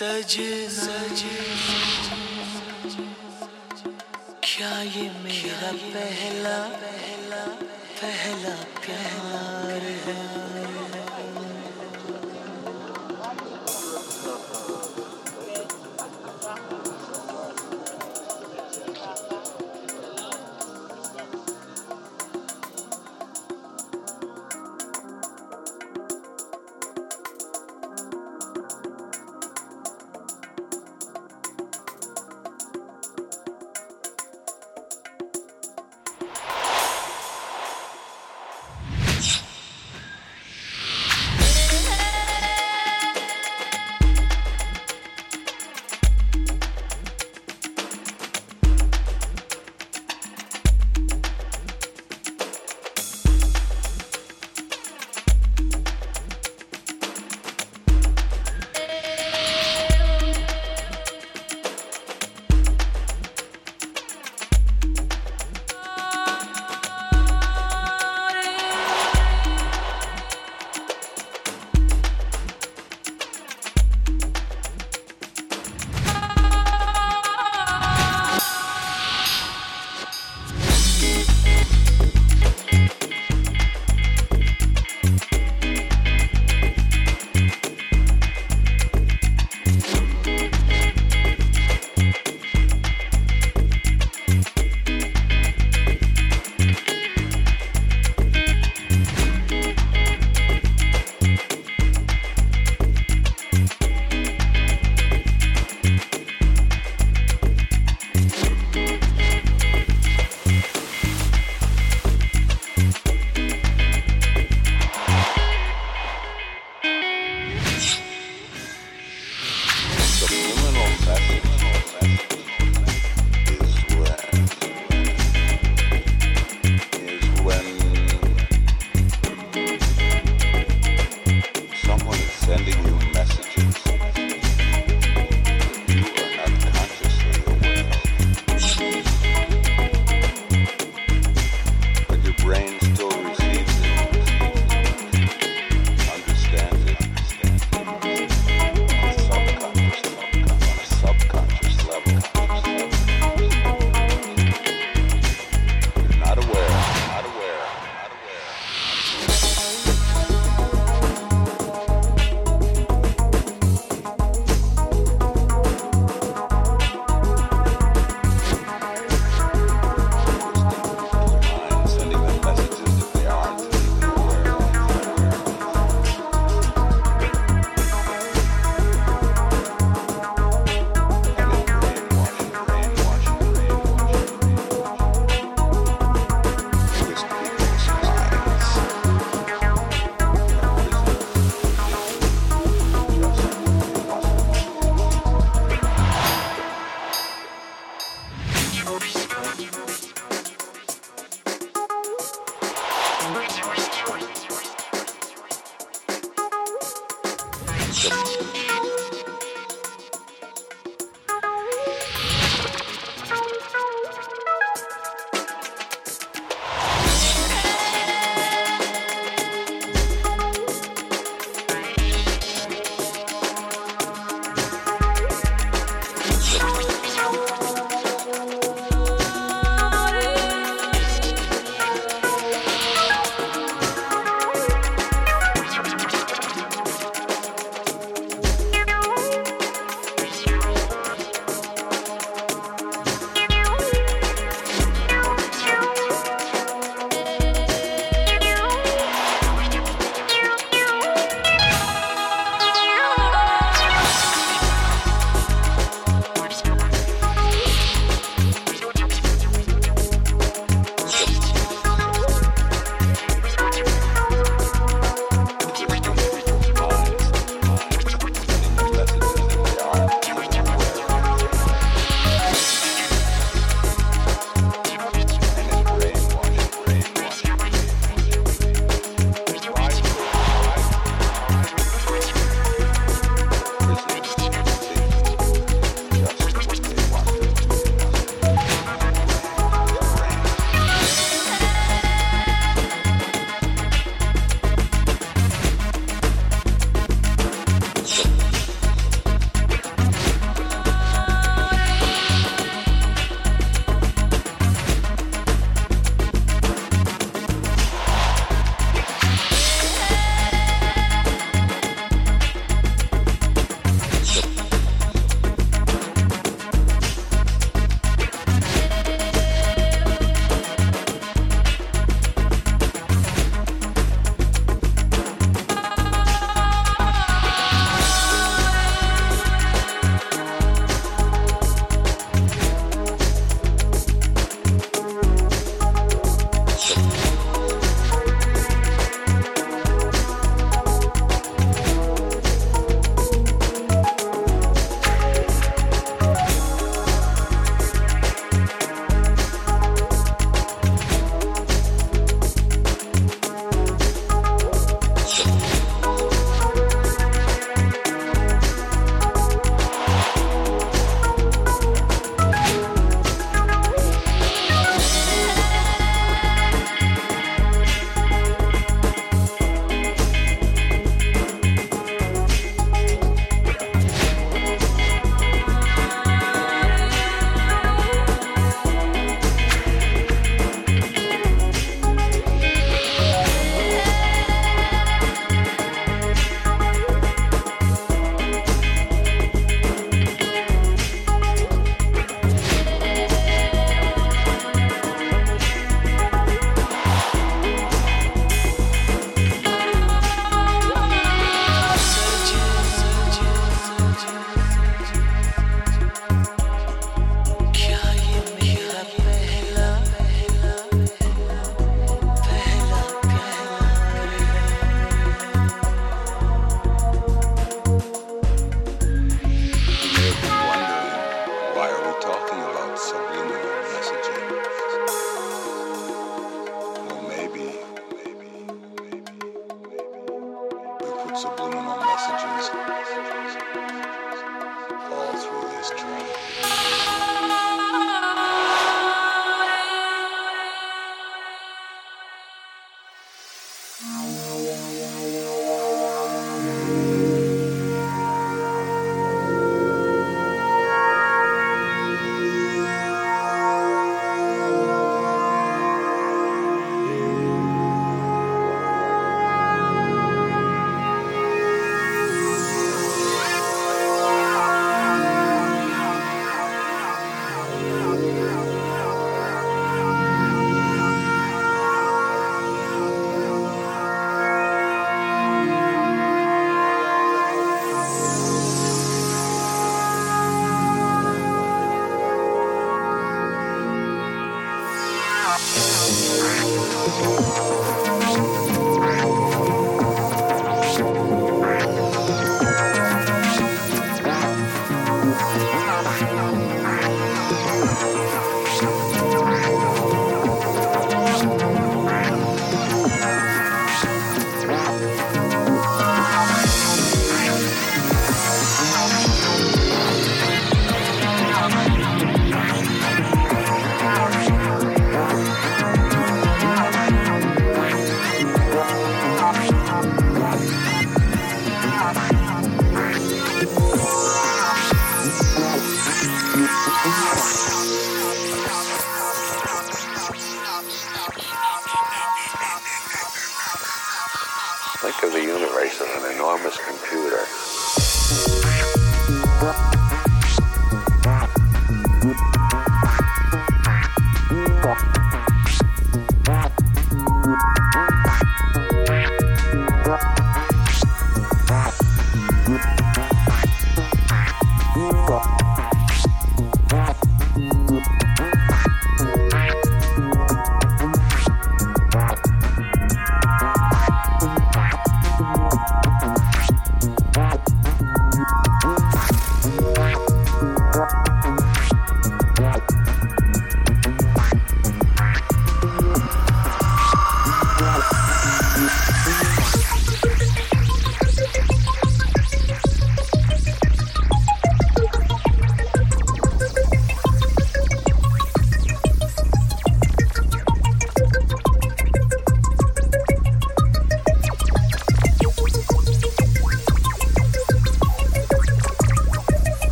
सज सज क्या ये मेरा पहला पहला पहला प्यार है?